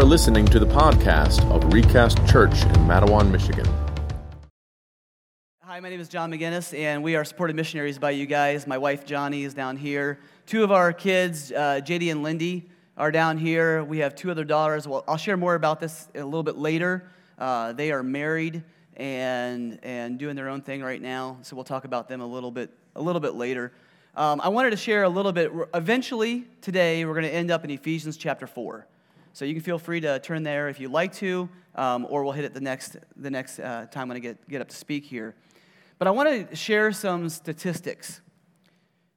Are listening to the podcast of Recast Church in Mattawan, Michigan. Hi, my name is John McGinnis, and we are supported missionaries by you guys. My wife, Johnny, is down here. Two of our kids, uh, JD and Lindy, are down here. We have two other daughters. Well, I'll share more about this a little bit later. Uh, they are married and, and doing their own thing right now, so we'll talk about them a little bit, a little bit later. Um, I wanted to share a little bit. Eventually, today, we're going to end up in Ephesians chapter 4. So you can feel free to turn there if you'd like to, um, or we'll hit it the next, the next uh, time when I get, get up to speak here. But I want to share some statistics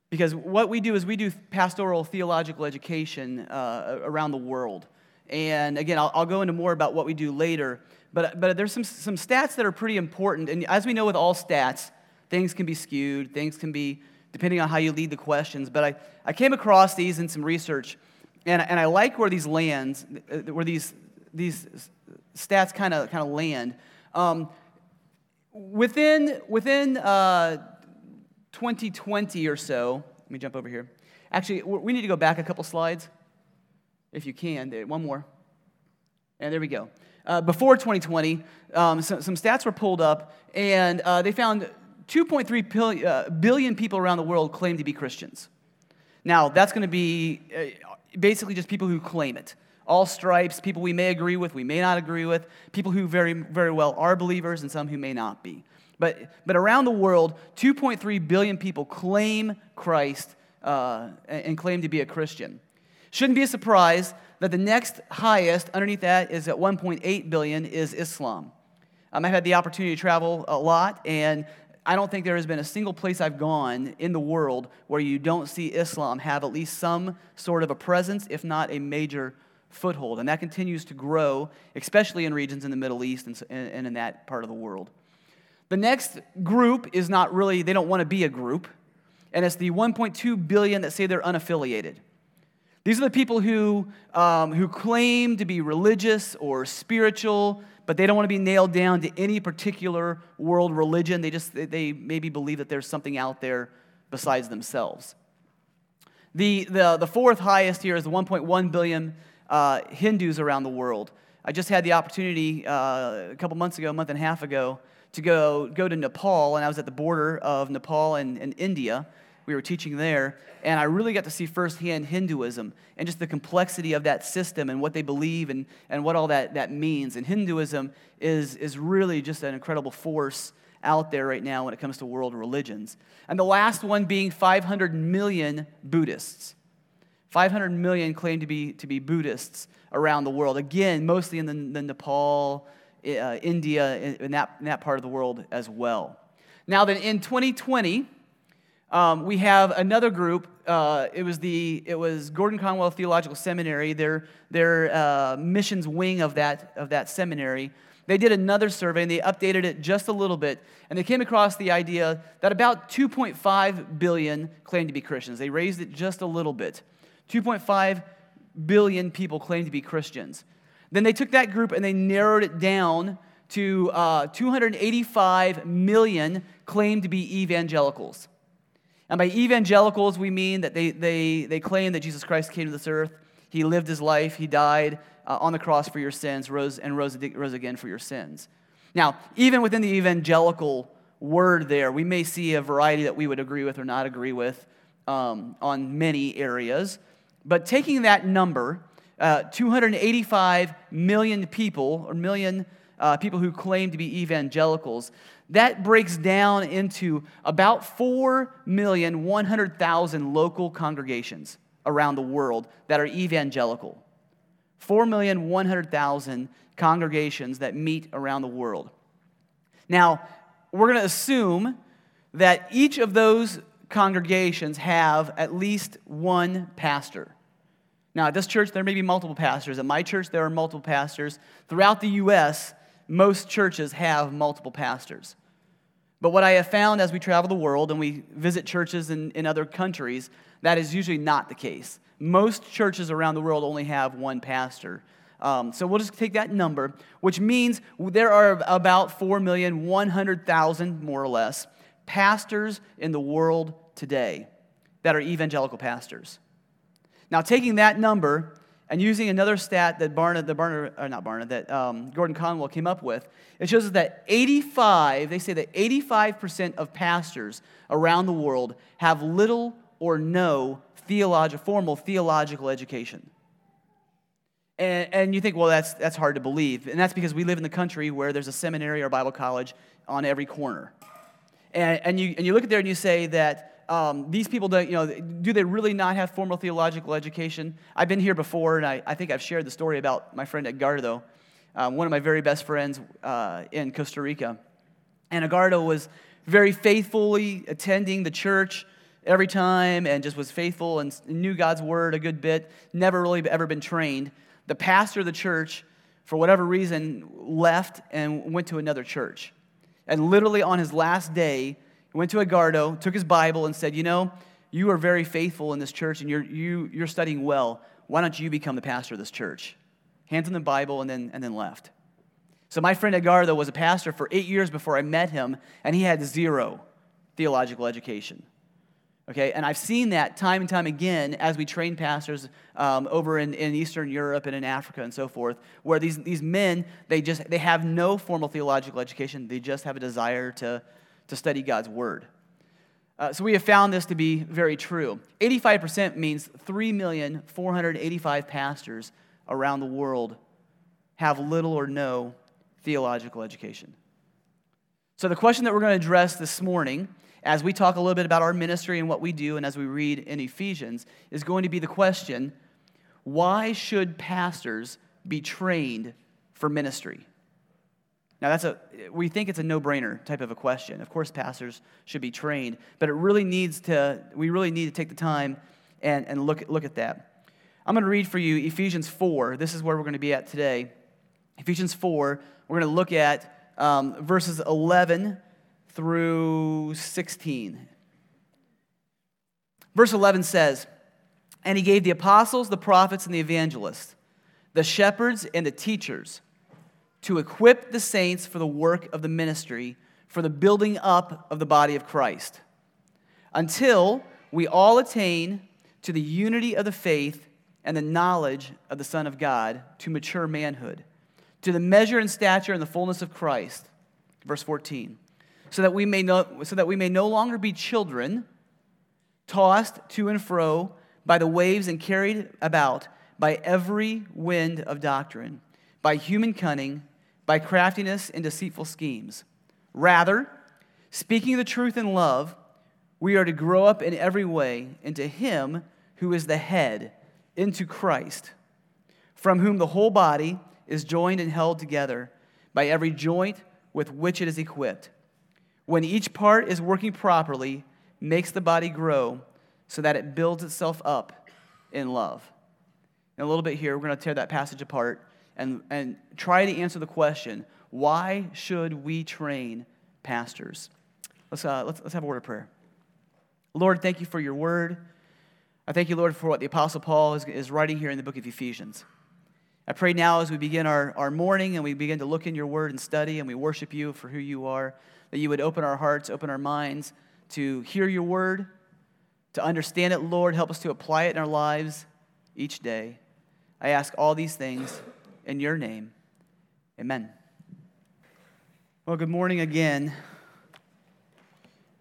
because what we do is we do pastoral theological education uh, around the world. And again, I'll, I'll, go into more about what we do later. But, but there's some, some stats that are pretty important. And as we know with all stats, things can be skewed, things can be depending on how you lead the questions. But I, I came across these in some research, and, and I like where these lands, uh, where these, these stats kind of kind of land. Um, within within uh, 2020 or so, let me jump over here. Actually, we need to go back a couple slides, if you can. One more. And there we go. Uh, before 2020, um, some, stats were pulled up, and uh, they found 2.3 billion, uh, billion people around the world claim to be Christians. Now, that's going to be uh, basically just people who claim it. All stripes, people we may agree with, we may not agree with, people who very, very well are believers, and some who may not be. But, but around the world, 2.3 billion people claim Christ uh, and claim to be a Christian. Shouldn't be a surprise that the next highest underneath that is at 1.8 billion is Islam. Um, I've had the opportunity to travel a lot, and I don't think there has been a single place I've gone in the world where you don't see Islam have at least some sort of a presence, if not a major foothold. And that continues to grow, especially in regions in the Middle East and, in that part of the world. The next group is not really, they don't want to be a group, and it's the 1.2 billion that say they're unaffiliated. These are the people who, um, who claim to be religious or spiritual, but they don't want to be nailed down to any particular world religion. They just, they maybe believe that there's something out there besides themselves. The, the, the fourth highest here is the 1.1 billion uh, Hindus around the world. I just had the opportunity uh, a couple months ago, a month and a half ago, to go, go to Nepal, and I was at the border of Nepal and, and India. We were teaching there, and I really got to see firsthand Hinduism and just the complexity of that system and what they believe and, and what all that, that means. And Hinduism is, is really just an incredible force out there right now when it comes to world religions. And the last one being 500 million Buddhists. 500 million claim to be, to be Buddhists around the world. Again, mostly in the, the Nepal, uh, India, in, in, that, in that part of the world as well. Now, then in 2020, um, we have another group. Uh, it was the it was Gordon Conwell Theological Seminary, their their uh, missions wing of that of that seminary. They did another survey and they updated it just a little bit, and they came across the idea that about 2.5 billion claim to be Christians. They raised it just a little bit. 2.5 billion people claim to be Christians. Then they took that group and they narrowed it down to uh, 285 million claim to be evangelicals. And by evangelicals, we mean that they, they, they claim that Jesus Christ came to this earth, he lived his life, he died uh, on the cross for your sins, rose and rose, rose again for your sins. Now, even within the evangelical word there, we may see a variety that we would agree with or not agree with um, on many areas. But taking that number, uh, 285 million people, or million uh, people who claim to be evangelicals, that breaks down into about 4,100,000 local congregations around the world that are evangelical. 4,100,000 congregations that meet around the world. Now, we're going to assume that each of those congregations have at least one pastor. Now, at this church, there may be multiple pastors. At my church, there are multiple pastors. Throughout the U.S., most churches have multiple pastors. But what I have found as we travel the world and we visit churches in, in other countries, that is usually not the case. Most churches around the world only have one pastor. Um, so we'll just take that number, which means there are about 4,100,000, more or less, pastors in the world today that are evangelical pastors. Now, taking that number And using another stat that Barna, the Barna, or not Barna, that um, Gordon Conwell came up with, it shows us that 85, they say that 85% of pastors around the world have little or no theologi- formal theological education. And, and you think, well, that's, that's hard to believe. And that's because we live in the country where there's a seminary or Bible college on every corner. And, and, you, and you look at there and you say that um, these people don't, you know, do they really not have formal theological education? I've been here before, and I, I think I've shared the story about my friend Edgardo, um, one of my very best friends uh, in Costa Rica. And Edgardo was very faithfully attending the church every time and just was faithful and knew God's word a good bit, never really ever been trained. The pastor of the church, for whatever reason, left and went to another church. And literally on his last day, went to Edgardo, took his Bible, and said, You know, you are very faithful in this church and you're, you, you're studying well. Why don't you become the pastor of this church? Hands on the Bible and then, and then left. So my friend Edgardo was a pastor for eight years before I met him, and he had zero theological education. Okay, and I've seen that time and time again as we train pastors um, over in, in Eastern Europe and in Africa and so forth, where these, these men, they just they have no formal theological education. They just have a desire to, to study God's word. Uh, so we have found this to be very true. 85% means 3,485 pastors around the world have little or no theological education. So the question that we're going to address this morning, as we talk a little bit about our ministry and what we do, and as we read in Ephesians, is going to be the question why should pastors be trained for ministry? Now, that's a, we think it's a no brainer type of a question. Of course, pastors should be trained, but it really needs to, we really need to take the time and, and look, look at that. I'm going to read for you Ephesians 4. This is where we're going to be at today. Ephesians 4, we're going to look at um, verses 11 through 16. Verse 11 says, And he gave the apostles, the prophets, and the evangelists, the shepherds, and the teachers to equip the saints for the work of the ministry, for the building up of the body of Christ, until we all attain to the unity of the faith and the knowledge of the Son of God, to mature manhood, to the measure and stature and the fullness of Christ. Verse 14. So that we may no, so that we may no longer be children, tossed to and fro by the waves and carried about by every wind of doctrine, by human cunning by craftiness and deceitful schemes. Rather, speaking the truth in love, we are to grow up in every way into Him who is the head, into Christ, from whom the whole body is joined and held together by every joint with which it is equipped. When each part is working properly, makes the body grow so that it builds itself up in love. In a little bit here, we're going to tear that passage apart and, and try to answer the question why should we train pastors? Let's, uh, let's, let's have a word of prayer. Lord, thank you for your word. I thank you, Lord, for what the Apostle Paul is, is writing here in the book of Ephesians. I pray now as we begin our, our morning and we begin to look in your word and study and we worship you for who you are, that you would open our hearts, open our minds to hear your word, to understand it, Lord. Help us to apply it in our lives each day. I ask all these things in your name. Amen. Well, good morning again.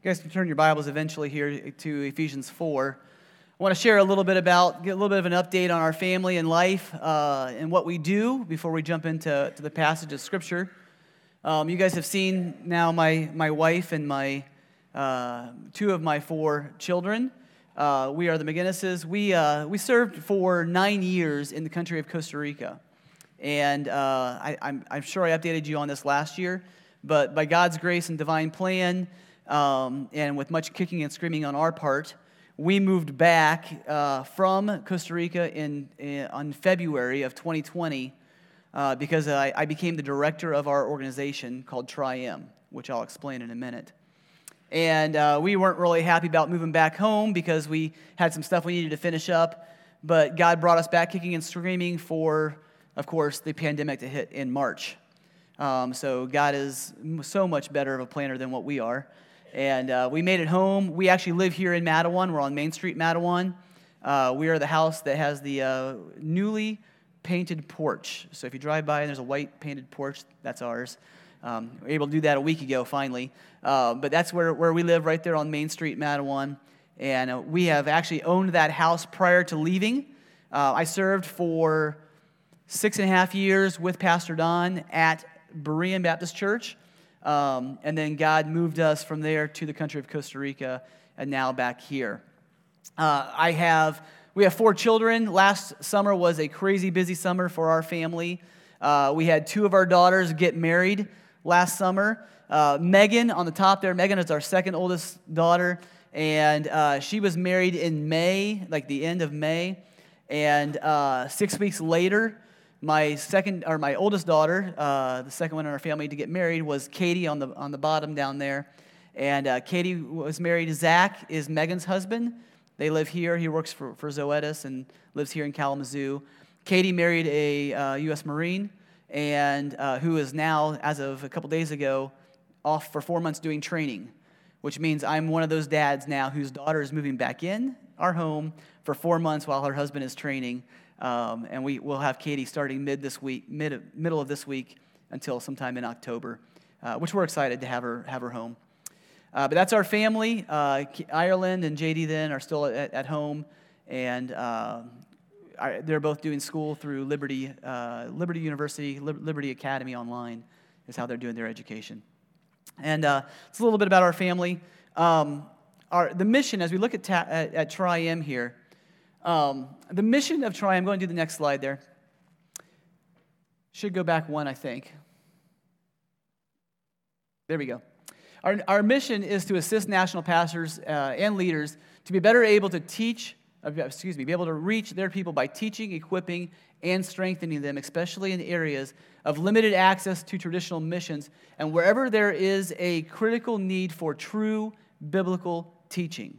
You guys can turn your Bibles eventually here to Ephesians 4. I want to share a little bit about, get a little bit of an update on our family and life uh, and what we do before we jump into to the passage of Scripture. Um, you guys have seen now my, my wife and my uh, two of my four children. Uh, we are the McGinnises. We, uh, we served for nine years in the country of Costa Rica. And uh, I, I'm, I'm sure I updated you on this last year, but by God's grace and divine plan, um, and with much kicking and screaming on our part, we moved back uh, from Costa Rica in, in, on February of 2020 uh, because I, I, became the director of our organization called Tri-M, which I'll explain in a minute. And uh, we weren't really happy about moving back home because we had some stuff we needed to finish up. But God brought us back kicking and screaming for of course, the pandemic to hit in March. Um, so God is so much better of a planner than what we are. And uh, we made it home. We actually live here in Mattawan. We're on Main Street, Mattawan. Uh, we are the house that has the uh, newly painted porch. So if you drive by and there's a white painted porch, that's ours. Um, we were able to do that a week ago, finally. Uh, but that's where, where we live, right there on Main Street, Mattawan. And uh, we have actually owned that house prior to leaving. Uh, I served for six and a half years with Pastor Don at Berean Baptist Church. Um, and then God moved us from there to the country of Costa Rica and now back here. Uh, I have, we have four children. Last summer was a crazy busy summer for our family. Uh, we had two of our daughters get married last summer. Uh, Megan on the top there, Megan is our second oldest daughter, and uh, she was married in May, like the end of May. And uh, six weeks later, my second or my oldest daughter, uh, the second one in our family to get married, was Katie on the on the bottom down there. And uh, Katie was married. Zach is Megan's husband. They live here. He works for, for Zoetis and lives here in Kalamazoo. Katie married a uh, U.S. Marine and uh, who is now, as of a couple days ago, off for four months doing training, which means I'm one of those dads now whose daughter is moving back in our home for four months while her husband is training. Um, and we will have Katie starting mid this week, mid, middle of this week until sometime in October, uh, which we're excited to have her, have her home. Uh, but that's our family. Uh, Ireland and JD then are still at, at home, and uh, they're both doing school through Liberty, uh, Liberty University, Liberty Academy online, is how they're doing their education. And uh, it's a little bit about our family. Um, our, the mission, as we look at, ta- at, at Tri-M here, um, the mission of TRI. I'm going to do the next slide there. Should go back one, I think. There we go. Our, our mission is to assist national pastors uh, and leaders to be better able to teach, uh, excuse me, be able to reach their people by teaching, equipping, and strengthening them, especially in areas of limited access to traditional missions and wherever there is a critical need for true biblical teaching.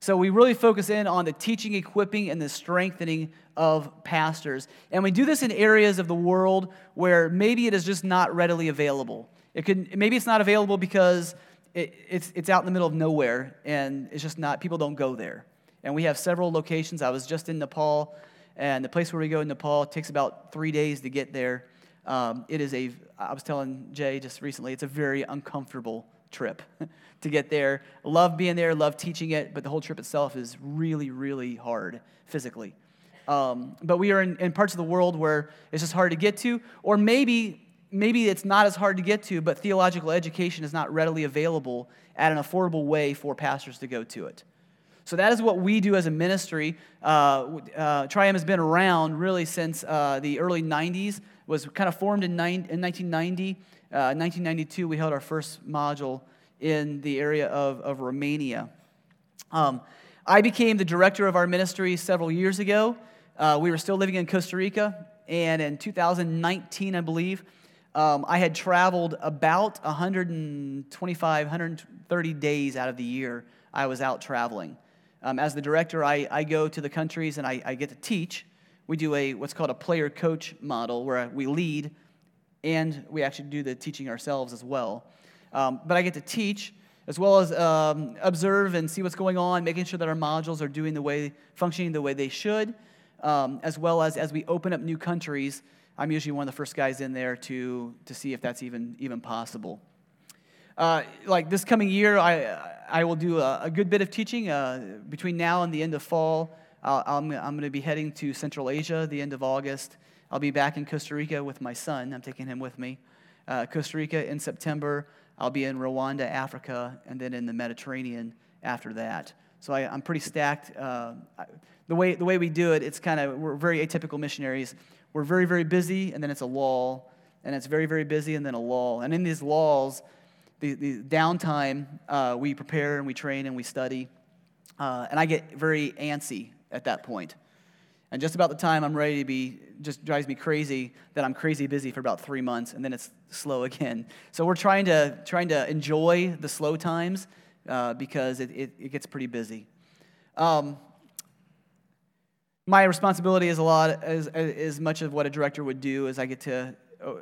So we really focus in on the teaching, equipping, and the strengthening of pastors. And we do this in areas of the world where maybe it is just not readily available. It could, maybe it's not available because it, it's, it's out in the middle of nowhere and it's just not, people don't go there. And we have several locations. I was just in Nepal, and the place where we go in Nepal takes about three days to get there. Um, it is a, I was telling Jay just recently, it's a very uncomfortable trip to get there. Love being there, love teaching it, but the whole trip itself is really, really hard physically. Um, but we are in, in parts of the world where it's just hard to get to, or maybe maybe it's not as hard to get to, but theological education is not readily available at an affordable way for pastors to go to it. So that is what we do as a ministry. Uh, uh, has been around really since uh, the early 90s, was kind of formed in, nine, in 1990. Uh, 1992, we held our first module in the area of, of Romania. Um, I became the director of our ministry several years ago. Uh, we were still living in Costa Rica, and in 2019, I believe, um, I had traveled about 125, 130 days out of the year I was out traveling. Um, as the director, I, I go to the countries and I, I get to teach. We do a what's called a player coach model where we lead and we actually do the teaching ourselves as well. Um, but I get to teach as well as um, observe and see what's going on, making sure that our modules are doing the way, functioning the way they should, um, as well as as we open up new countries, I'm usually one of the first guys in there to, to see if that's even, even possible. Uh, like this coming year, I, I will do a, a good bit of teaching. Uh, between now and the end of fall, i am I'm, I'm going to be heading to Central Asia the end of August. I'll be back in Costa Rica with my son. I'm taking him with me. Uh, Costa Rica in September. I'll be in Rwanda, Africa, and then in the Mediterranean after that. So I, am pretty stacked. Uh, the, way, the way we do it, it's kind of, we're very atypical missionaries we're very, very busy, and then it's a lull, and it's very, very busy, and then a lull. And in these lulls, the, the downtime, uh, we prepare and we train and we study. Uh, and I get very antsy at that point. And just about the time I'm ready to be, just drives me crazy that I'm crazy busy for about three months, and then it's slow again. So we're trying to, trying to enjoy the slow times uh, because it, it, it, gets pretty busy. Um, my responsibility is a lot as, as much of what a director would do as I get to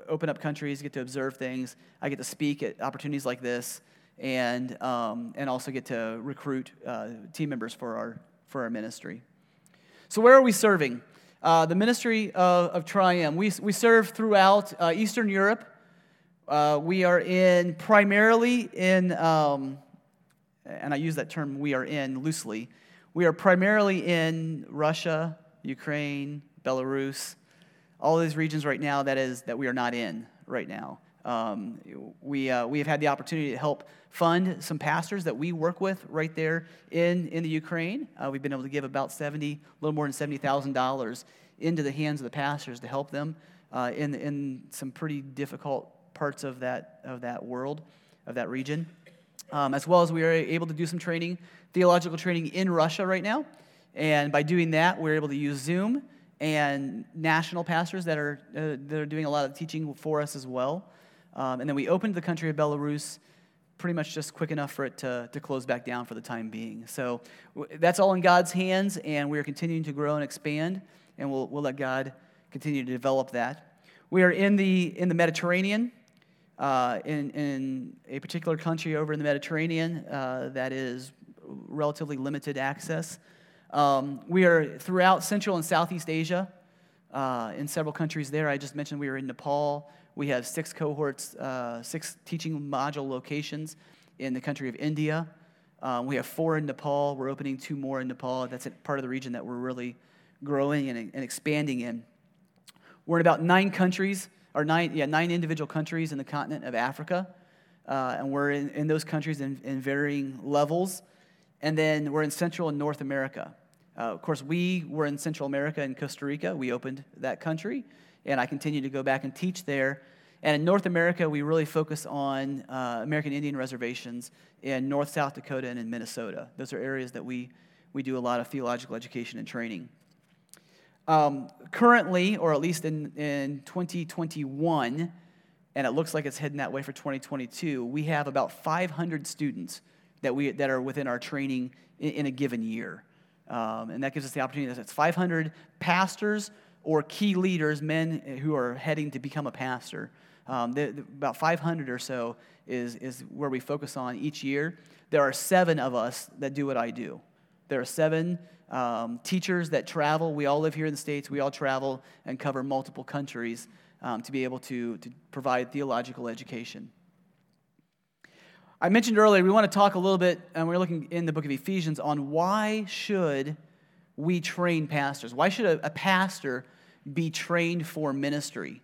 open up countries, get to observe things. I get to speak at opportunities like this, and, um, and also get to recruit uh, team members for our, for our ministry. So, where are we serving? Uh, the ministry of, of Tri-M. We, we serve throughout uh, Eastern Europe. Uh, we are in primarily in, um, and I use that term we are in loosely, we are primarily in Russia, Ukraine, Belarus, all these regions right now that is that we are not in right now. Um, we, uh, we have had the opportunity to help fund some pastors that we work with right there in, in the Ukraine. Uh, we've been able to give about 70, a little more than $70,000 into the hands of the pastors to help them uh, in, in some pretty difficult parts of that, of that world, of that region. Um, as well as we are able to do some training, theological training in Russia right now. And by doing that, we're able to use Zoom and national pastors that are, uh, that are doing a lot of teaching for us as well. Um, and then we opened the country of Belarus pretty much just quick enough for it to, to close back down for the time being. So that's all in God's hands, and we are continuing to grow and expand, and we'll, we'll let God continue to develop that. We are in the, in the Mediterranean, uh, in, in a particular country over in the Mediterranean uh, that is relatively limited access. Um, we are throughout Central and Southeast Asia, uh, in several countries there. I just mentioned we were in Nepal. We have six cohorts, uh, six teaching module locations in the country of India. Um, we have four in Nepal. We're opening two more in Nepal. That's part of the region that we're really growing and, and expanding in. We're in about nine countries, or nine, yeah, nine individual countries in the continent of Africa. Uh, and we're in, in those countries in, in varying levels. And then we're in Central and North America. Uh, of course, we were in Central America and Costa Rica. We opened that country, and I continue to go back and teach there. And in North America, we really focus on uh, American Indian reservations in North, South Dakota, and in Minnesota. Those are areas that we, we do a lot of theological education and training. Um, currently, or at least in, in 2021, and it looks like it's heading that way for 2022, we have about 500 students that, we, that are within our training in, in a given year. Um, and that gives us the opportunity that's 500 pastors or key leaders, men who are heading to become a pastor. Um, the, the, about 500 or so is, is where we focus on each year. There are seven of us that do what I do. There are seven um, teachers that travel. We all live here in the States. We all travel and cover multiple countries um, to be able to, to provide theological education. I mentioned earlier, we want to talk a little bit, and we're looking in the book of Ephesians, on why should we train pastors? Why should a, a pastor be trained for ministry?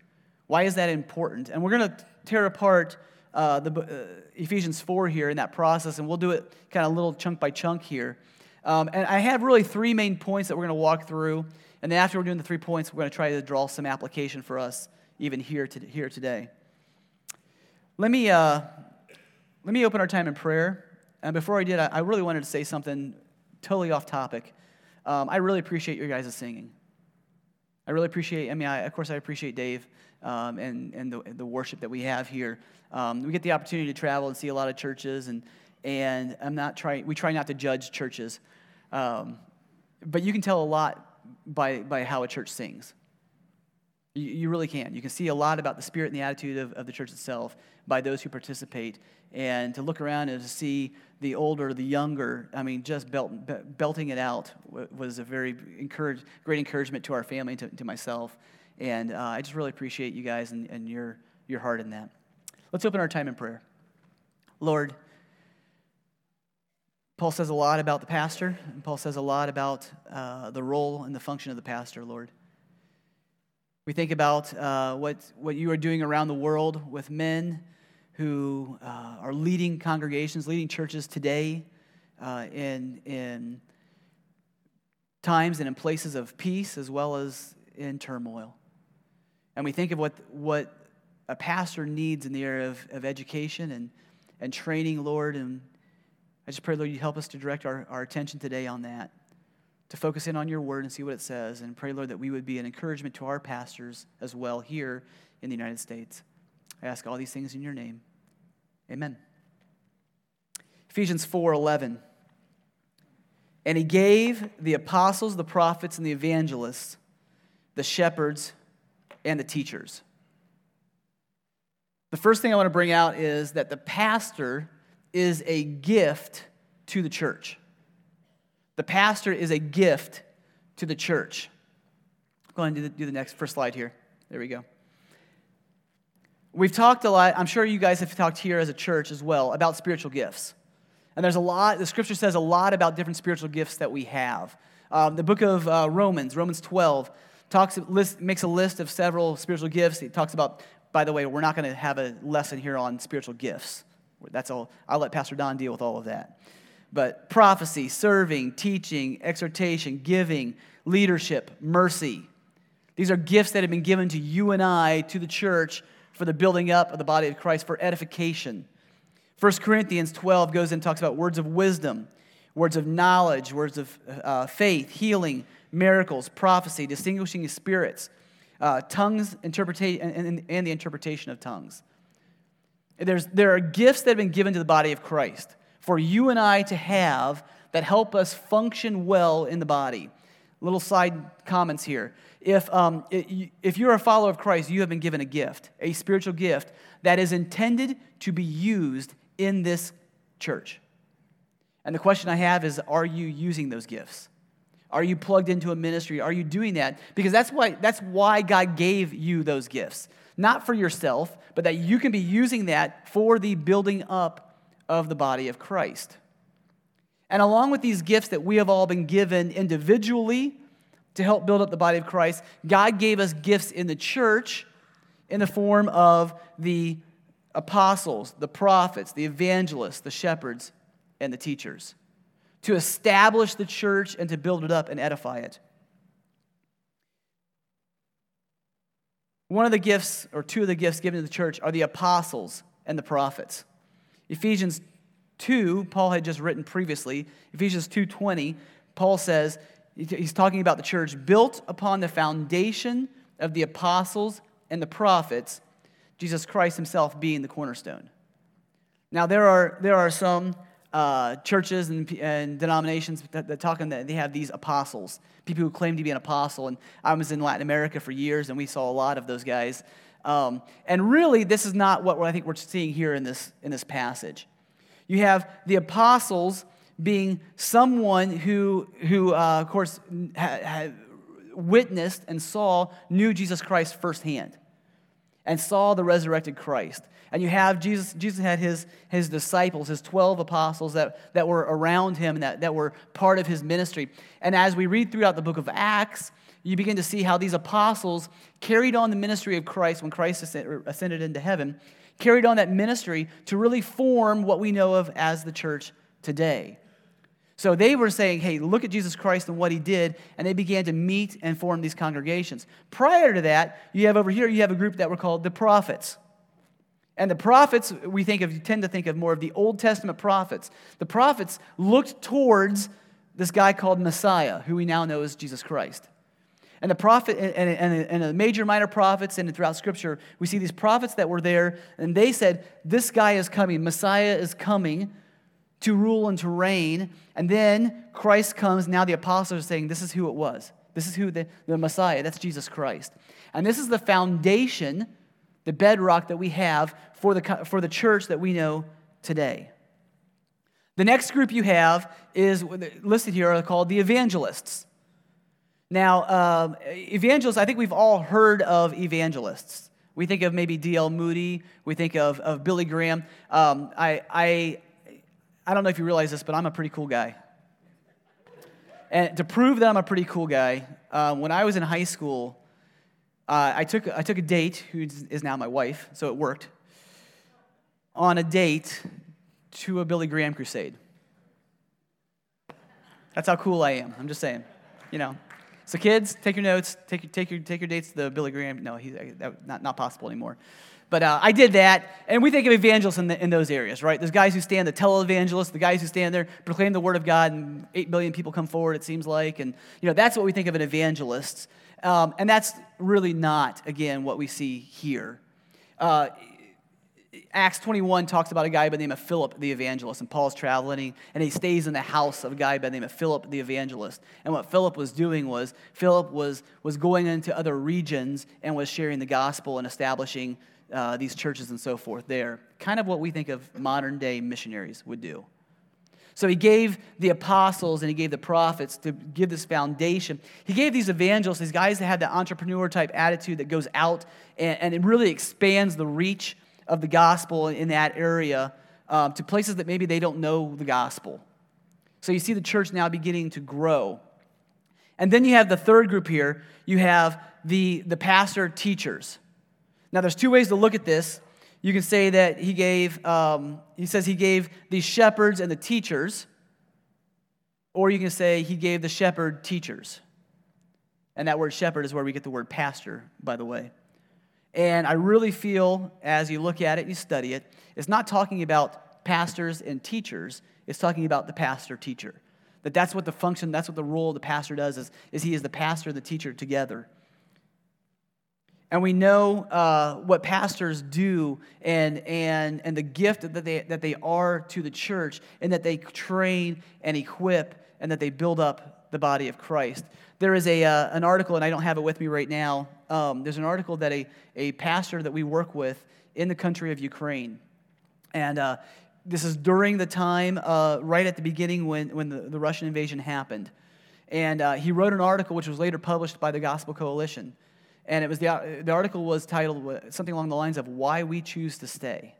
Why is that important? And we're going to tear apart uh, the, uh, Ephesians 4 here in that process, and we'll do it kind of little chunk by chunk here. Um, and I have really three main points that we're going to walk through. And then after we're doing the three points, we're going to try to draw some application for us even here, to, here today. Let me, uh, let me open our time in prayer. And before I did, I really wanted to say something totally off topic. Um, I really appreciate your guys' singing. I really appreciate, I mean, I, of course, I appreciate Dave um, and, and the, the worship that we have here. Um, we get the opportunity to travel and see a lot of churches, and, and I'm not trying, we try not to judge churches. Um, but you can tell a lot by, by how a church sings. You, really can. You can see a lot about the spirit and the attitude of, of the church itself by those who participate. And to look around and to see the older, the younger, I mean, just belt, belting it out was a very encourage, great encouragement to our family, to, to myself. And uh, I just really appreciate you guys and, and your, your heart in that. Let's open our time in prayer. Lord, Paul says a lot about the pastor, and Paul says a lot about uh, the role and the function of the pastor, Lord. We think about uh, what, what you are doing around the world with men who uh, are leading congregations, leading churches today uh, in, in times and in places of peace as well as in turmoil. And we think of what, what a pastor needs in the area of, of education and, and training, Lord. And I just pray, Lord, you help us to direct our, our attention today on that to focus in on your word and see what it says. And pray, Lord, that we would be an encouragement to our pastors as well here in the United States. I ask all these things in your name. Amen. Ephesians 4 11. And he gave the apostles, the prophets, and the evangelists, the shepherds, and the teachers. The first thing I want to bring out is that the pastor is a gift to the church. The pastor is a gift to the church. Go ahead and do the, do the next first slide here. There we go. We've talked a lot, I'm sure you guys have talked here as a church as well about spiritual gifts. And there's a lot, the scripture says a lot about different spiritual gifts that we have. Um, the book of uh, Romans, Romans 12, talks, list, makes a list of several spiritual gifts. It talks about, by the way, we're not going to have a lesson here on spiritual gifts. That's all. I'll let Pastor Don deal with all of that. But prophecy, serving, teaching, exhortation, giving, leadership, mercy. These are gifts that have been given to you and I, to the church, for the building up of the body of Christ, for edification. 1 Corinthians 12 goes and talks about words of wisdom, words of knowledge, words of uh, faith, healing, miracles, prophecy, distinguishing spirits, uh, tongues, interpretation, and, and, and the interpretation of tongues. There's, there are gifts that have been given to the body of Christ for you and I to have that help us function well in the body. Little side comments here. If, um, if you're a follower of Christ, you have been given a gift, a spiritual gift that is intended to be used in this church. And the question I have is are you using those gifts? Are you plugged into a ministry? Are you doing that? Because that's why, that's why God gave you those gifts. Not for yourself, but that you can be using that for the building up of the body of Christ. And along with these gifts that we have all been given individually to help build up the body of Christ, God gave us gifts in the church in the form of the apostles, the prophets, the evangelists, the shepherds, and the teachers to establish the church and to build it up and edify it. One of the gifts, or two of the gifts given to the church, are the apostles and the prophets. Ephesians 2, Paul had just written previously, Ephesians 2:20, Paul says, he's talking about the church built upon the foundation of the apostles and the prophets, Jesus Christ himself being the cornerstone. Now, there are, there are some uh, churches and, and denominations that, that talk that they have these apostles, people who claim to be an apostle. And I was in Latin America for years, and we saw a lot of those guys. Um, and really, this is not what I think we're seeing here in this, in this passage. You have the apostles being someone who, who uh, of course, had witnessed and saw, knew Jesus Christ firsthand and saw the resurrected Christ. And you have Jesus, Jesus had his, his disciples, his 12 apostles that, that were around him and that, that were part of his ministry. And as we read throughout the book of Acts, you begin to see how these apostles carried on the ministry of Christ when Christ er, ascended into heaven, carried on that ministry to really form what we know of as the church today. So they were saying, hey, look at Jesus Christ and what he did, and they began to meet and form these congregations. Prior to that, you have over here, you have a group that were called the prophets. And the prophets, we think of, tend to think of more of the Old Testament prophets. The prophets looked towards this guy called Messiah, who we now know as Jesus Christ. And the prophet and, and, and the major minor prophets and throughout scripture, we see these prophets that were there, and they said, This guy is coming, Messiah is coming to rule and to reign. And then Christ comes. Now the apostles are saying, This is who it was. This is who the, the Messiah, that's Jesus Christ. And this is the foundation the bedrock that we have for the, for the church that we know today. The next group you have is listed here are called the evangelists. Now, uh, evangelists, I think we've all heard of evangelists. We think of maybe D.L. Moody, we think of, of Billy Graham. Um, I, I, I don't know if you realize this, but I'm a pretty cool guy. And to prove that I'm a pretty cool guy, uh, when I was in high school, uh, I, took, I took a date, who is now my wife, so it worked, on a date to a Billy Graham crusade. That's how cool I am. I'm just saying, you know. So kids, take your notes, take your, take your, take your dates to the Billy Graham. No, he's not, not possible anymore. But uh, I did that, and we think of evangelists in, the, in those areas, right? There's guys who stand, the televangelists, the guys who stand there, proclaim the word of God, and 8 billion people come forward, it seems like. And, you know, that's what we think of an evangelist. Um, and that's really not, again, what we see here. Uh, Acts 21 talks about a guy by the name of Philip the evangelist, and Paul's traveling, and he stays in the house of a guy by the name of Philip the evangelist. And what Philip was doing was, Philip was, was going into other regions and was sharing the gospel and establishing uh, these churches and so forth there. Kind of what we think of modern day missionaries would do. So he gave the apostles and he gave the prophets to give this foundation. He gave these evangelists, these guys that had the entrepreneur type attitude that goes out and, and it really expands the reach of the gospel in that area um, to places that maybe they don't know the gospel. So you see the church now beginning to grow. And then you have the third group here. You have the, the pastor teachers. Now, there's two ways to look at this. You can say that he gave, um, he says he gave the shepherds and the teachers, or you can say he gave the shepherd teachers. And that word shepherd is where we get the word pastor, by the way. And I really feel, as you look at it you study it, it's not talking about pastors and teachers, it's talking about the pastor teacher. That that's what the function, that's what the role the pastor does, is, is he is the pastor and the teacher together. And we know uh, what pastors do and, and, and the gift that they, that they are to the church, and that they train and equip and that they build up the body of Christ. There is a, uh, an article, and I don't have it with me right now. Um, there's an article that a, a pastor that we work with in the country of Ukraine. And uh, this is during the time, uh, right at the beginning when, when the, the Russian invasion happened. And uh, he wrote an article which was later published by the Gospel Coalition. And it was the, the article was titled something along the lines of Why We Choose to Stay.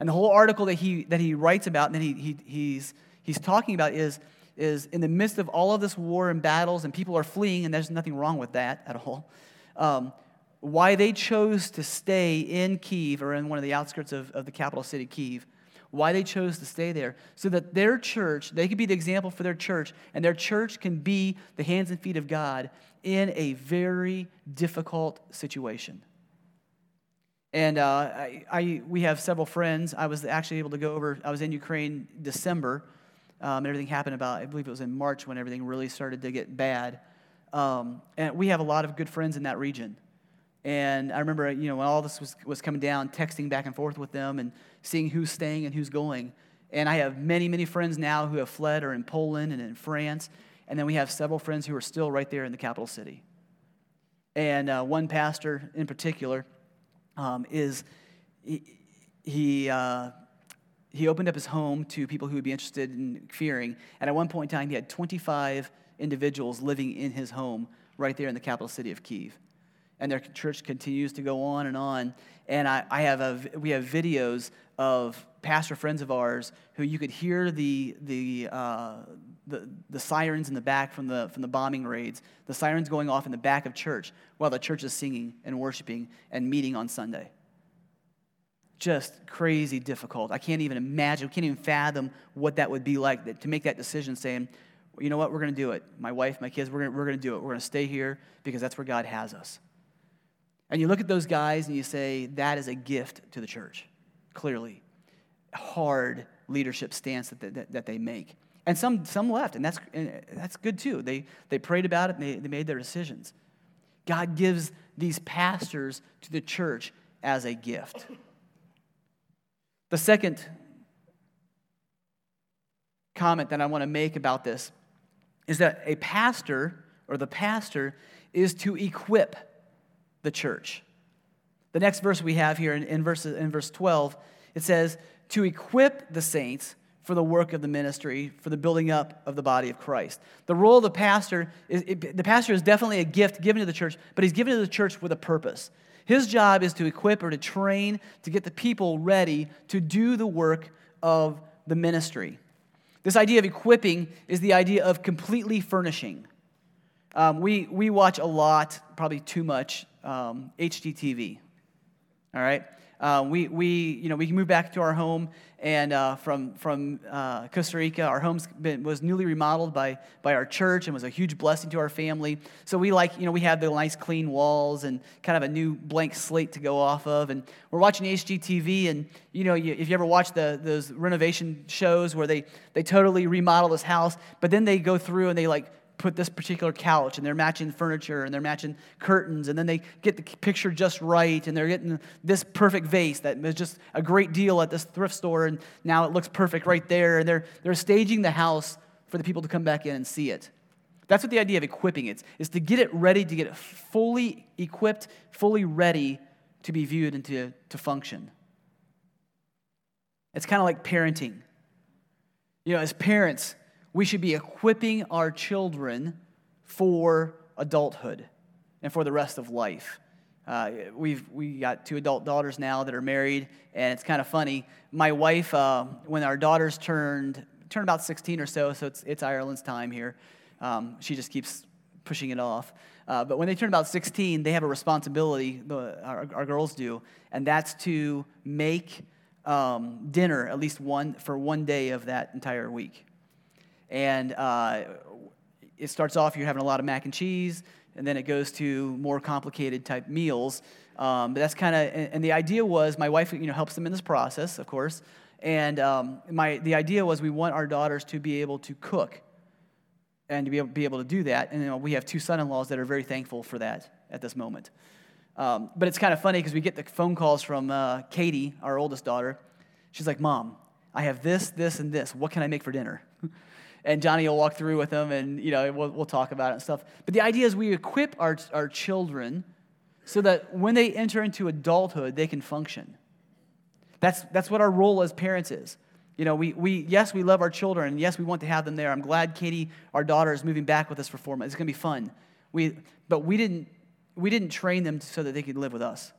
And the whole article that he, that he writes about and that he, he, he's, he's talking about is, is in the midst of all of this war and battles, and people are fleeing, and there's nothing wrong with that at all. Um, why they chose to stay in Kiev or in one of the outskirts of, of the capital city, Kiev, why they chose to stay there, so that their church, they could be the example for their church, and their church can be the hands and feet of God in a very difficult situation. And uh, I, I, we have several friends. I was actually able to go over, I was in Ukraine December. Um, everything happened about, I believe it was in March when everything really started to get bad. Um, and we have a lot of good friends in that region. And I remember, you know, when all this was, was coming down, texting back and forth with them and seeing who's staying and who's going. And I have many, many friends now who have fled or in Poland and in France. And then we have several friends who are still right there in the capital city. And uh, one pastor in particular um, is, he, he, uh, he opened up his home to people who would be interested in fearing. And at one point in time, he had 25 individuals living in his home right there in the capital city of Kiev. And their church continues to go on and on. And I, I have a, we have videos of pastor friends of ours who you could hear the, the, uh, the, the sirens in the back from the, from the bombing raids, the sirens going off in the back of church while the church is singing and worshiping and meeting on Sunday. Just crazy difficult. I can't even imagine, can't even fathom what that would be like to make that decision saying, you know what, we're going to do it. My wife, my kids, we're going we're to do it. We're going to stay here because that's where God has us. And you look at those guys and you say, that is a gift to the church clearly. Hard leadership stance that, that, that they make. And some, some left, and that's, and that's good too. They, they prayed about it and they, they made their decisions. God gives these pastors to the church as a gift. The second comment that I want to make about this is that a pastor or the pastor is to equip the church. The next verse we have here in, in, verse, in verse 12, it says, to equip the saints for the work of the ministry, for the building up of the body of Christ. The role of the pastor is it, the pastor is definitely a gift given to the church, but he's given to the church with a purpose. His job is to equip or to train to get the people ready to do the work of the ministry. This idea of equipping is the idea of completely furnishing. Um, we, we watch a lot, probably too much, um, HGTV. All right? Uh, we, we, you know, we moved back to our home and uh, from, from uh, Costa Rica. Our home was newly remodeled by, by our church and was a huge blessing to our family. So we like, you know, we had the nice clean walls and kind of a new blank slate to go off of. And we're watching HGTV and, you know, you, if you ever watch the, those renovation shows where they, they totally remodel this house, but then they go through and they like put this particular couch and they're matching furniture and they're matching curtains and then they get the picture just right and they're getting this perfect vase that was just a great deal at this thrift store and now it looks perfect right there and they're, they're staging the house for the people to come back in and see it. That's what the idea of equipping is is to get it ready to get it fully equipped fully ready to be viewed and to, to function. It's kind of like parenting. You know, as parents, we should be equipping our children for adulthood and for the rest of life. Uh, we've we got two adult daughters now that are married, and it's kind of funny. My wife, uh, when our daughters turned turned about 16 or so, so it's it's Ireland's time here. Um, she just keeps pushing it off. Uh, but when they turn about 16, they have a responsibility. The, our, our girls do, and that's to make um, dinner at least one for one day of that entire week. And uh, it starts off you're having a lot of mac and cheese and then it goes to more complicated type meals. Um, but that's kind of, and, and, the idea was my wife, you know, helps them in this process, of course. And um, my, the idea was we want our daughters to be able to cook and to be able, be able to do that. And you know, we have two son-in-laws that are very thankful for that at this moment. Um, but it's kind of funny because we get the phone calls from uh, Katie, our oldest daughter. She's like, Mom, I have this, this, and this. What can I make for dinner? and Johnny will walk through with them, and you know we'll, we'll talk about it and stuff. But the idea is we equip our, our children so that when they enter into adulthood, they can function. That's, that's what our role as parents is. You know, we, we, yes, we love our children, yes, we want to have them there. I'm glad Katie, our daughter, is moving back with us for four months. It's going to be fun. We, but we didn't, we didn't train them so that they could live with us.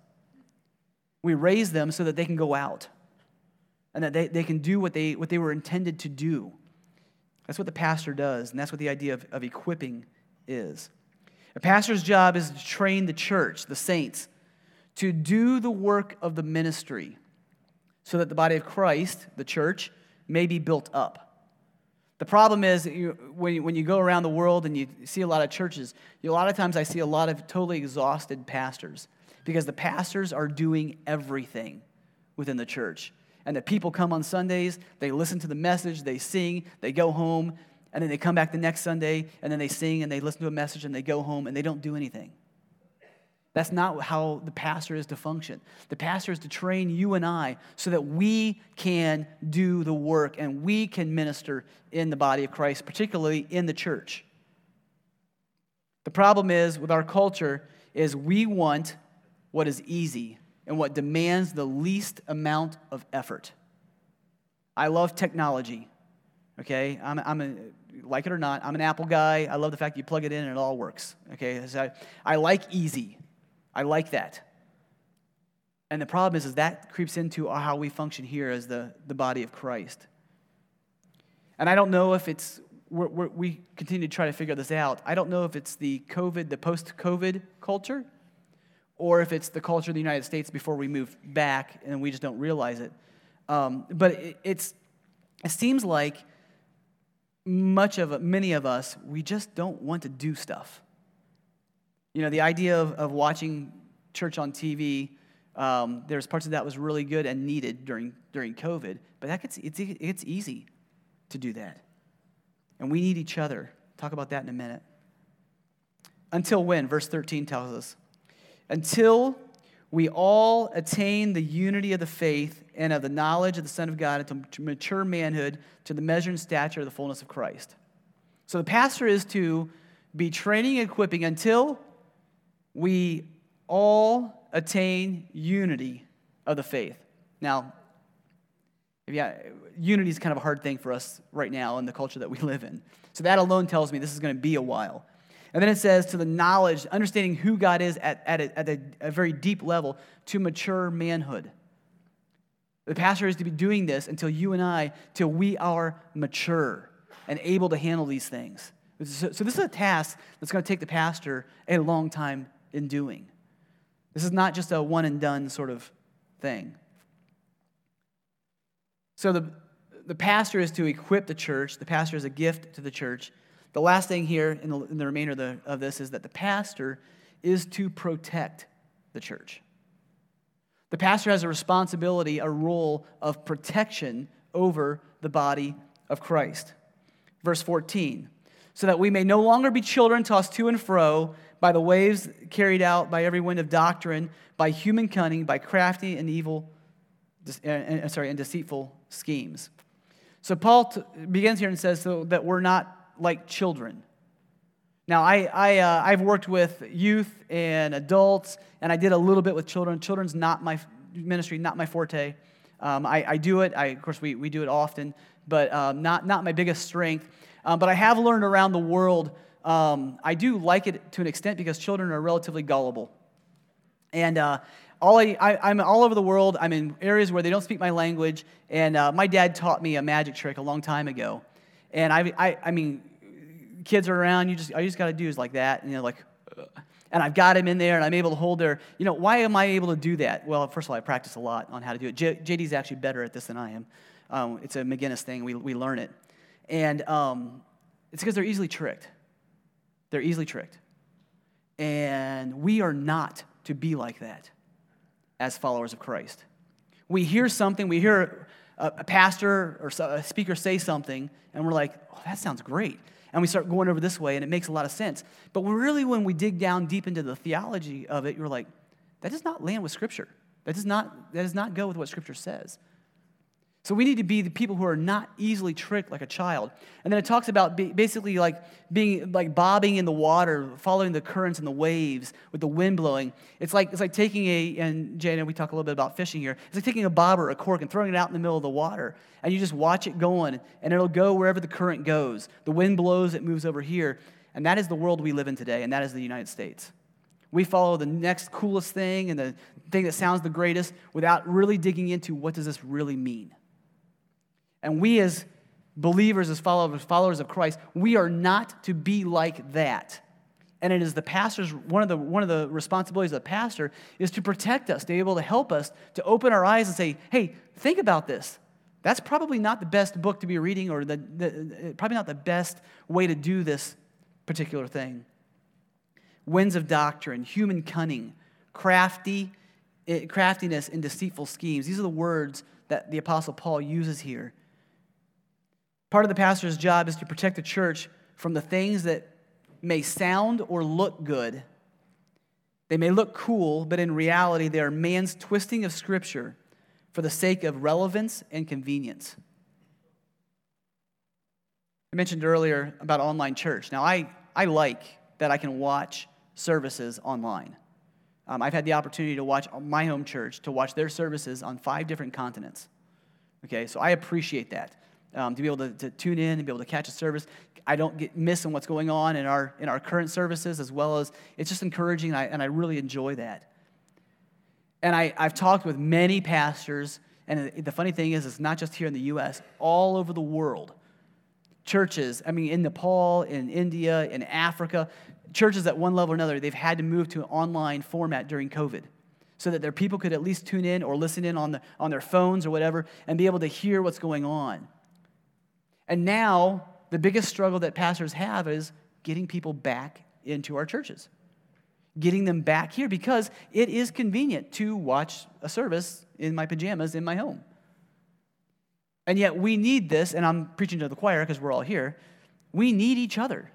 We raised them so that they can go out and that they, they can do what they, what they were intended to do. That's what the pastor does, and that's what the idea of, of equipping is. A pastor's job is to train the church, the saints, to do the work of the ministry so that the body of Christ, the church, may be built up. The problem is you, when, you, when you go around the world and you see a lot of churches, you, a lot of times I see a lot of totally exhausted pastors because the pastors are doing everything within the church and the people come on Sundays, they listen to the message, they sing, they go home, and then they come back the next Sunday, and then they sing and they listen to a message and they go home and they don't do anything. That's not how the pastor is to function. The pastor is to train you and I so that we can do the work and we can minister in the body of Christ, particularly in the church. The problem is with our culture is we want what is easy and what demands the least amount of effort. I love technology. Okay, I'm, I'm a, like it or not, I'm an Apple guy. I love the fact you plug it in and it all works. Okay, so I, I like easy. I like that. And the problem is, is that creeps into how we function here as the, the body of Christ. And I don't know if it's, we're, we're, we continue to try to figure this out. I don't know if it's the COVID, the post COVID culture or if it's the culture of the United States before we move back and we just don't realize it. Um, but it, it's, it seems like much of many of us, we just don't want to do stuff. You know, the idea of, of watching church on TV, um, there's parts of that was really good and needed during, during COVID, but that gets, it's, it's easy to do that. And we need each other. Talk about that in a minute. Until when? Verse 13 tells us until we all attain the unity of the faith and of the knowledge of the Son of God to mature manhood to the measure and stature of the fullness of Christ. So the pastor is to be training and equipping until we all attain unity of the faith. Now, yeah, unity is kind of a hard thing for us right now in the culture that we live in. So that alone tells me this is going to be a while. And then it says to the knowledge, understanding who God is at, at, a, at a, a very deep level, to mature manhood. The pastor is to be doing this until you and I, till we are mature and able to handle these things. So, so this is a task that's going to take the pastor a long time in doing. This is not just a one and done sort of thing. So the, the pastor is to equip the church, the pastor is a gift to the church. The last thing here in the, in the remainder of, the, of this is that the pastor is to protect the church. The pastor has a responsibility, a role of protection over the body of Christ. Verse 14, so that we may no longer be children tossed to and fro by the waves carried out by every wind of doctrine, by human cunning, by crafty and evil, uh, sorry, and deceitful schemes. So Paul t- begins here and says so that we're not like children. Now, I, I, uh, I've worked with youth and adults, and I did a little bit with children. Children's not my ministry, not my forte. Um, I, I, do it. I, of course, we, we do it often, but um, not, not my biggest strength. Um, but I have learned around the world, um, I do like it to an extent because children are relatively gullible. And uh, all I, I, am all over the world. I'm in areas where they don't speak my language. And uh, my dad taught me a magic trick a long time ago. And I, I, I mean, kids are around. You just, all you just got to do is like that. And you're like, Ugh. and I've got him in there, and I'm able to hold their. You know, why am I able to do that? Well, first of all, I practice a lot on how to do it. J, JD's actually better at this than I am. Um, it's a McGinnis thing. We, we learn it. And um, it's because they're easily tricked. They're easily tricked. And we are not to be like that as followers of Christ. We hear something, we hear a, pastor or a speaker say something, and we're like, oh, that sounds great. And we start going over this way, and it makes a lot of sense. But really, when we dig down deep into the theology of it, you're like, that does not land with Scripture. That does not, that does not go with what Scripture says. So we need to be the people who are not easily tricked like a child. And then it talks about basically like being like bobbing in the water, following the currents and the waves with the wind blowing. It's like it's like taking a and Jana, we talk a little bit about fishing here. It's like taking a bobber, a cork, and throwing it out in the middle of the water, and you just watch it going, and it'll go wherever the current goes. The wind blows, it moves over here, and that is the world we live in today, and that is the United States. We follow the next coolest thing and the thing that sounds the greatest without really digging into what does this really mean. And we, as believers, as followers, of Christ, we are not to be like that. And it is the pastor's, one of the, one of the responsibilities of the pastor is to protect us, to be able to help us, to open our eyes and say, hey, think about this. That's probably not the best book to be reading or the, the, probably not the best way to do this particular thing. Winds of doctrine, human cunning, crafty, eh, craftiness, and deceitful schemes. These are the words that the Apostle Paul uses here. Part of the pastor's job is to protect the church from the things that may sound or look good. They may look cool, but in reality, they are man's twisting of Scripture for the sake of relevance and convenience. I mentioned earlier about online church. Now, I, I like that I can watch services online. Um, I've had the opportunity to watch my home church, to watch their services on five different continents. Okay, so I appreciate that um, to be able to, to, tune in and be able to catch a service. I don't get miss on what's going on in our, in our current services as well as it's just encouraging and I, and I really enjoy that. And I, I've talked with many pastors, and the funny thing is, it's not just here in the U.S., all over the world. Churches, I mean, in Nepal, in India, in Africa, churches at one level or another, they've had to move to an online format during COVID so that their people could at least tune in or listen in on, the, on their phones or whatever and be able to hear what's going on. And now, the biggest struggle that pastors have is getting people back into our churches, getting them back here because it is convenient to watch a service in my pajamas in my home. And yet, we need this, and I'm preaching to the choir because we're all here. We need each other.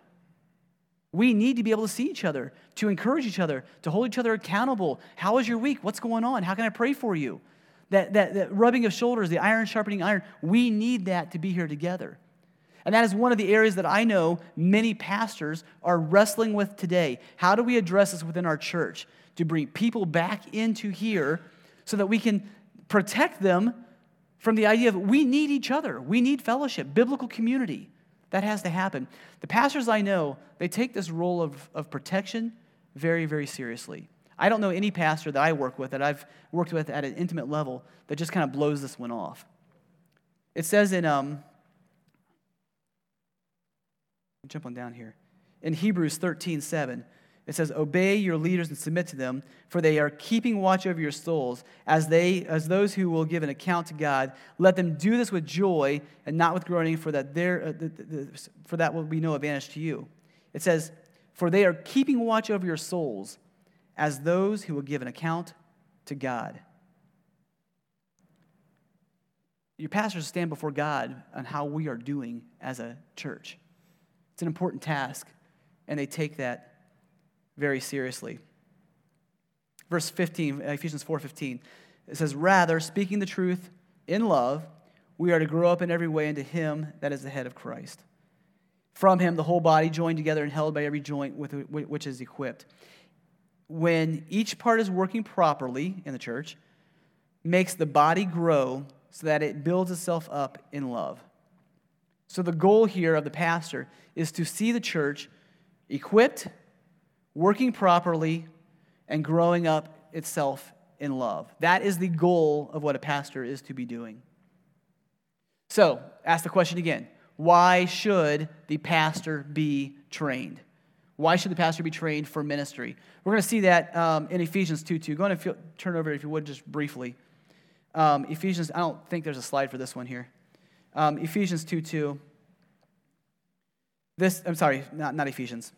We need to be able to see each other, to encourage each other, to hold each other accountable. How was your week? What's going on? How can I pray for you? That, that, that rubbing of shoulders, the iron sharpening iron, we need that to be here together. And that is one of the areas that I know many pastors are wrestling with today. How do we address this within our church to bring people back into here so that we can protect them from the idea of we need each other, we need fellowship, biblical community. That has to happen. The pastors I know, they take this role of, of protection very, very seriously. I don't know any pastor that I work with, that I've worked with at an intimate level, that just kind of blows this one off. It says in um, jump on down here. In Hebrews 13, 7, it says, Obey your leaders and submit to them, for they are keeping watch over your souls, as they as those who will give an account to God. Let them do this with joy and not with groaning, for that there uh, the, the, for that will be no advantage to you. It says, For they are keeping watch over your souls, as those who will give an account to God. Your pastors stand before God on how we are doing as a church. It's an important task, and they take that very seriously. Verse 15, uh, Ephesians 4:15, it says, "Rather, speaking the truth in love, we are to grow up in every way into him that is the head of Christ. From him the whole body joined together and held by every joint with which is equipped. When each part is working properly in the church, makes the body grow so that it builds itself up in love. So, the goal here of the pastor is to see the church equipped, working properly, and growing up itself in love. That is the goal of what a pastor is to be doing. So, ask the question again why should the pastor be trained? Why should the pastor be trained for ministry? We're going to see that um, in Ephesians 2 2. Go ahead and turn over, if you would, just briefly. Um, Ephesians, I don't think there's a slide for this one here. Um, Ephesians 2 2. This, I'm sorry, not, not Ephesians.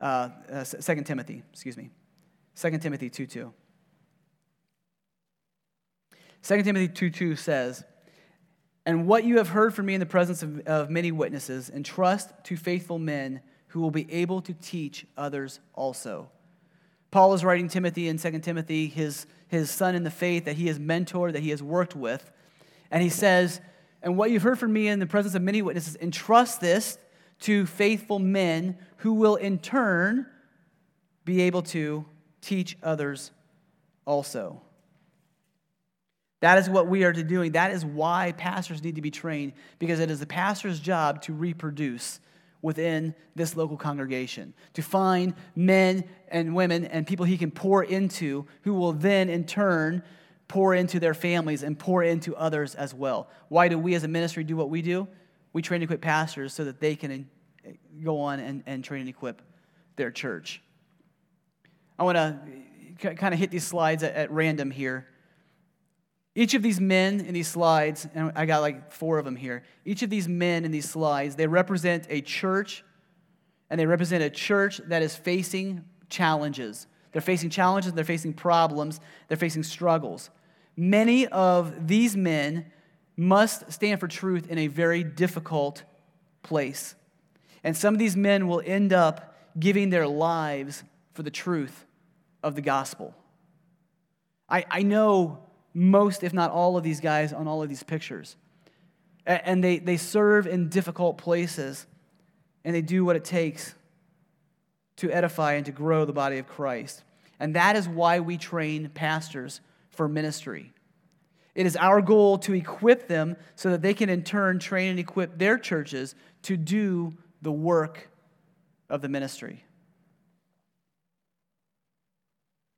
Uh, uh, 2 Timothy, excuse me. 2 Timothy 2 2. 2 Timothy 2 2 says, And what you have heard from me in the presence of, of many witnesses, entrust to faithful men who will be able to teach others also. Paul is writing Timothy in 2 Timothy, his, his son in the faith that he has mentored, that he has worked with. And he says, And what you've heard from me in the presence of many witnesses, entrust this to faithful men who will in turn be able to teach others also. That is what we are to doing. That is why pastors need to be trained, because it is the pastor's job to reproduce within this local congregation, to find men and women and people he can pour into, who will then in turn pour into their families and pour into others as well. Why do we as a ministry do what we do? We train and equip pastors so that they can eh, go on and, and train and equip their church. I want to eh, kind of hit these slides at, at random here. Each of these men in these slides, and I got like four of them here, each of these men in these slides, they represent a church, and they represent a church that is facing challenges. They're facing challenges, they're facing problems, they're facing struggles. Many of these men must stand for truth in a very difficult place. And some of these men will end up giving their lives for the truth of the gospel. I, I know most, if not all, of these guys on all of these pictures. And they, they serve in difficult places, and they do what it takes to edify and to grow the body of Christ. And that is why we train pastors for ministry. It is our goal to equip them so that they can, in turn, train and equip their churches to do the work of the ministry.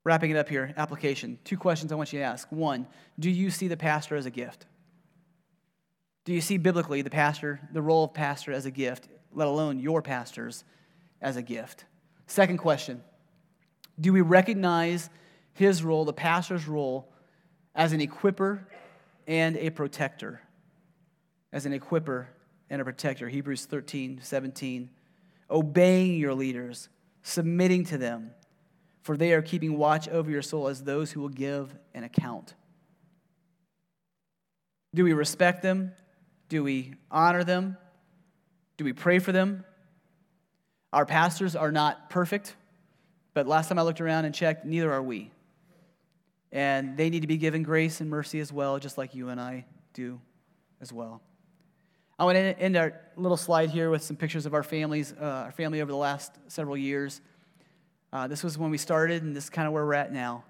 Wrapping it up here, application. Two questions I want you to ask. One, do you see the pastor as a gift? Do you see biblically the pastor, the role of pastor as a gift, let alone your pastors as a gift? Second question, do we recognize his role, the pastor's role, as an equiper and a protector? As an equiper and a protector. Hebrews 13, 17. Obeying your leaders, submitting to them for they are keeping watch over your soul as those who will give an account. Do we respect them? Do we honor them? Do we pray for them? Our pastors are not perfect, but last time I looked around and checked, neither are we. And they need to be given grace and mercy as well, just like you and I do as well. I want to end our little slide here with some pictures of our families, uh, our family over the last several years. Uh, this was when we started, and this is kind of where we're at now.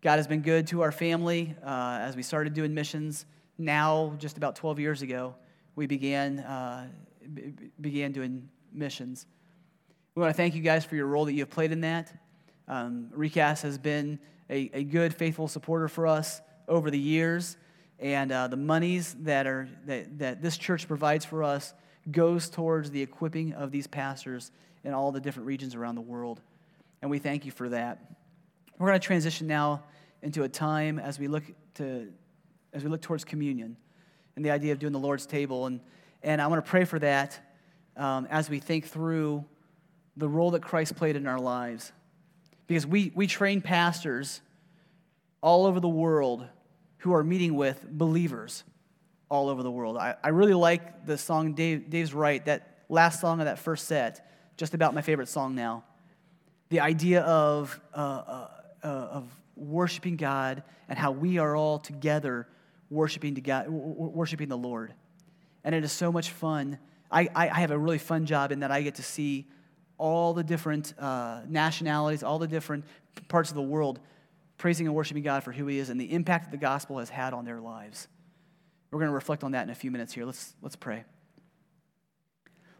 God has been good to our family uh, as we started doing missions. Now, just about 12 years ago, we began, uh, b- began doing missions. We want to thank you guys for your role that you have played in that. Um, Recast has been a, a good, faithful supporter for us over the years, and uh, the monies that, are, that, that this church provides for us goes towards the equipping of these pastors in all the different regions around the world and we thank you for that. We're going to transition now into a time as we look to as we look towards communion and the idea of doing the Lord's table. And, and I want to pray for that um, as we think through the role that Christ played in our lives. Because we, we train pastors all over the world who are meeting with believers all over the world. I, I really like the song Dave, Dave's Right, that last song of that first set, just about my favorite song now the idea of, uh, uh, uh, of worshiping God and how we are all together worshiping, to God, worshiping the Lord. And it is so much fun. I, I have a really fun job in that I get to see all the different uh, nationalities, all the different parts of the world praising and worshiping God for who He is and the impact that the gospel has had on their lives. We're going to reflect on that in a few minutes here. Let's, let's pray.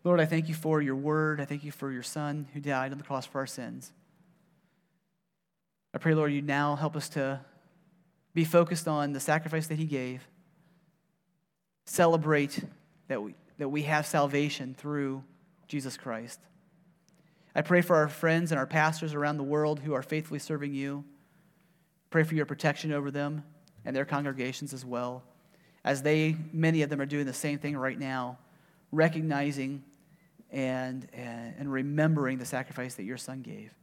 Lord, I thank you for your word. I thank you for your son who died on the cross for our sins. I pray, Lord, you now help us to be focused on the sacrifice that he gave, celebrate that we, that we have salvation through Jesus Christ. I pray for our friends and our pastors around the world who are faithfully serving you. Pray for your protection over them and their congregations as well, as they, many of them, are doing the same thing right now, recognizing and, and, remembering the sacrifice that your son gave.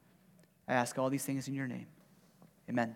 I ask all these things in your name. Amen.